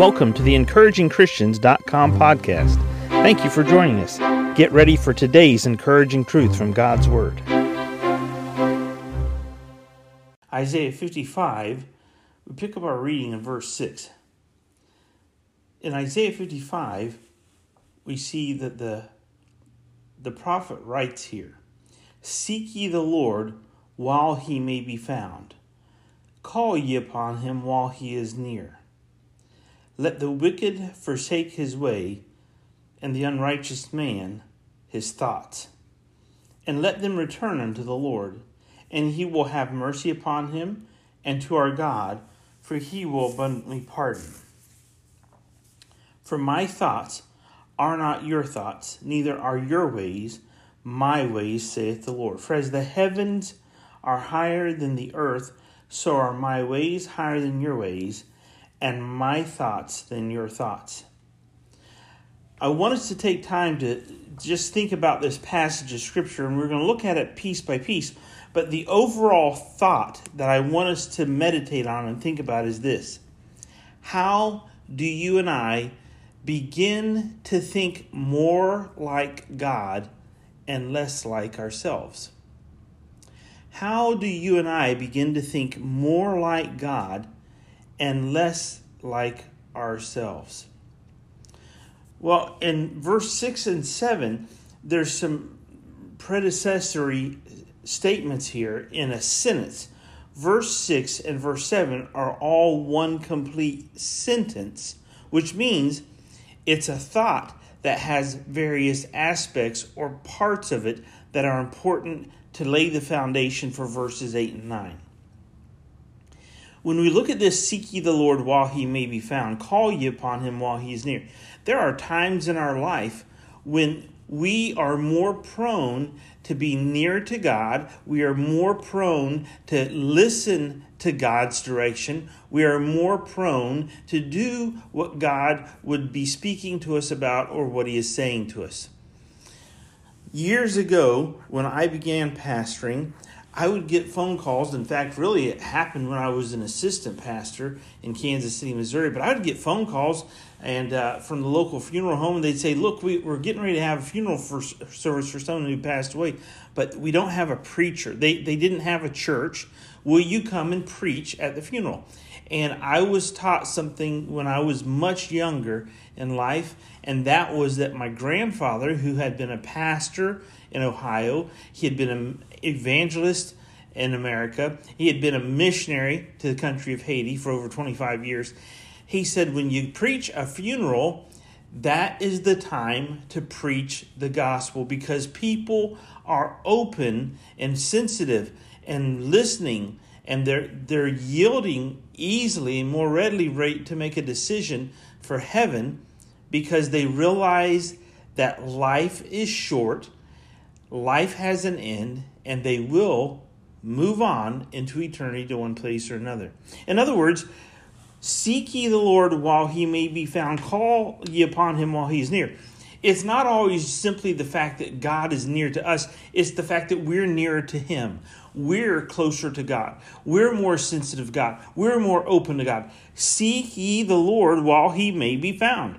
Welcome to the encouragingchristians.com podcast. Thank you for joining us. Get ready for today's encouraging truth from God's Word. Isaiah 55, we pick up our reading in verse 6. In Isaiah 55, we see that the, the prophet writes here Seek ye the Lord while he may be found, call ye upon him while he is near. Let the wicked forsake his way, and the unrighteous man his thoughts. And let them return unto the Lord, and he will have mercy upon him, and to our God, for he will abundantly pardon. For my thoughts are not your thoughts, neither are your ways my ways, saith the Lord. For as the heavens are higher than the earth, so are my ways higher than your ways and my thoughts than your thoughts. I want us to take time to just think about this passage of Scripture, and we're going to look at it piece by piece. But the overall thought that I want us to meditate on and think about is this How do you and I begin to think more like God and less like ourselves? How do you and I begin to think more like God and less like ourselves. Well, in verse 6 and 7, there's some predecessory statements here in a sentence. Verse 6 and verse 7 are all one complete sentence, which means it's a thought that has various aspects or parts of it that are important to lay the foundation for verses 8 and 9. When we look at this, seek ye the Lord while he may be found, call ye upon him while he is near. There are times in our life when we are more prone to be near to God. We are more prone to listen to God's direction. We are more prone to do what God would be speaking to us about or what He is saying to us. Years ago, when I began pastoring, I would get phone calls. In fact, really, it happened when I was an assistant pastor in Kansas City, Missouri. But I would get phone calls and uh, from the local funeral home, and they'd say, "Look, we, we're getting ready to have a funeral for, service for someone who passed away, but we don't have a preacher. They they didn't have a church. Will you come and preach at the funeral?" And I was taught something when I was much younger in life, and that was that my grandfather, who had been a pastor in Ohio, he had been an evangelist in America, he had been a missionary to the country of Haiti for over 25 years. He said, When you preach a funeral, that is the time to preach the gospel because people are open and sensitive and listening and they're they're yielding easily and more readily rate to make a decision for heaven because they realize that life is short, life has an end, and they will move on into eternity to one place or another. In other words, seek ye the Lord while he may be found, call ye upon him while he is near. It's not always simply the fact that God is near to us, it's the fact that we're nearer to him we're closer to God. We're more sensitive to God. We're more open to God. Seek ye the Lord while he may be found.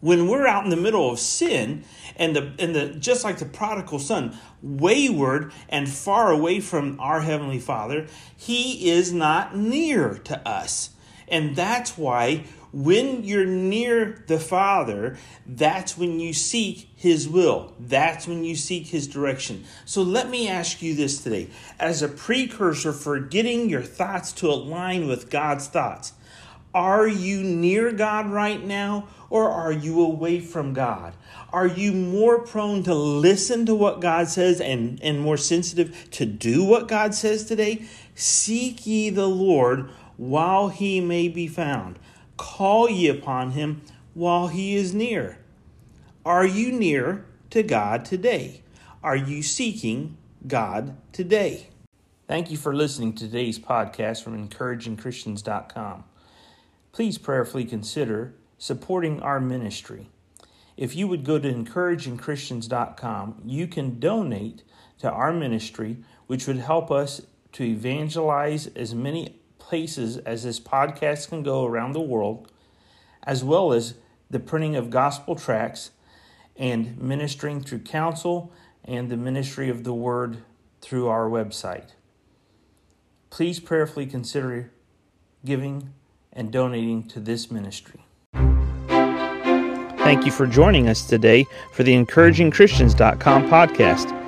When we're out in the middle of sin, and the and the just like the prodigal son, wayward and far away from our heavenly Father, he is not near to us. And that's why when you're near the Father, that's when you seek His will. That's when you seek His direction. So let me ask you this today as a precursor for getting your thoughts to align with God's thoughts. Are you near God right now or are you away from God? Are you more prone to listen to what God says and, and more sensitive to do what God says today? Seek ye the Lord while he may be found. Call ye upon him while he is near. Are you near to God today? Are you seeking God today? Thank you for listening to today's podcast from encouragingchristians.com. Please prayerfully consider supporting our ministry. If you would go to encouragingchristians.com, you can donate to our ministry, which would help us to evangelize as many places as this podcast can go around the world as well as the printing of gospel tracts and ministering through counsel and the ministry of the word through our website. Please prayerfully consider giving and donating to this ministry. Thank you for joining us today for the encouragingchristians.com podcast.